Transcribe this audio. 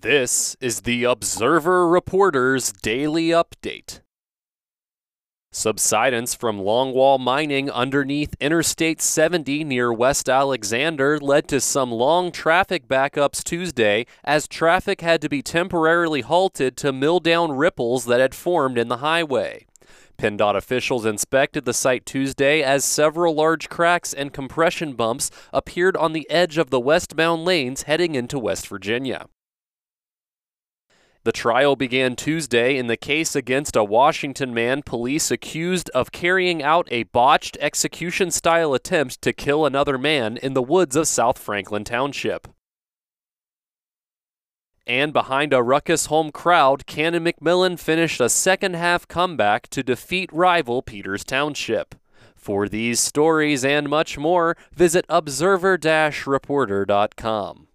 This is the Observer Reporter's Daily Update. Subsidence from longwall mining underneath Interstate 70 near West Alexander led to some long traffic backups Tuesday as traffic had to be temporarily halted to mill down ripples that had formed in the highway. PennDOT officials inspected the site Tuesday as several large cracks and compression bumps appeared on the edge of the westbound lanes heading into West Virginia. The trial began Tuesday in the case against a Washington man police accused of carrying out a botched execution style attempt to kill another man in the woods of South Franklin Township. And behind a ruckus home crowd, Canon-McMillan finished a second half comeback to defeat rival Peters Township. For these stories and much more, visit observer reporter.com.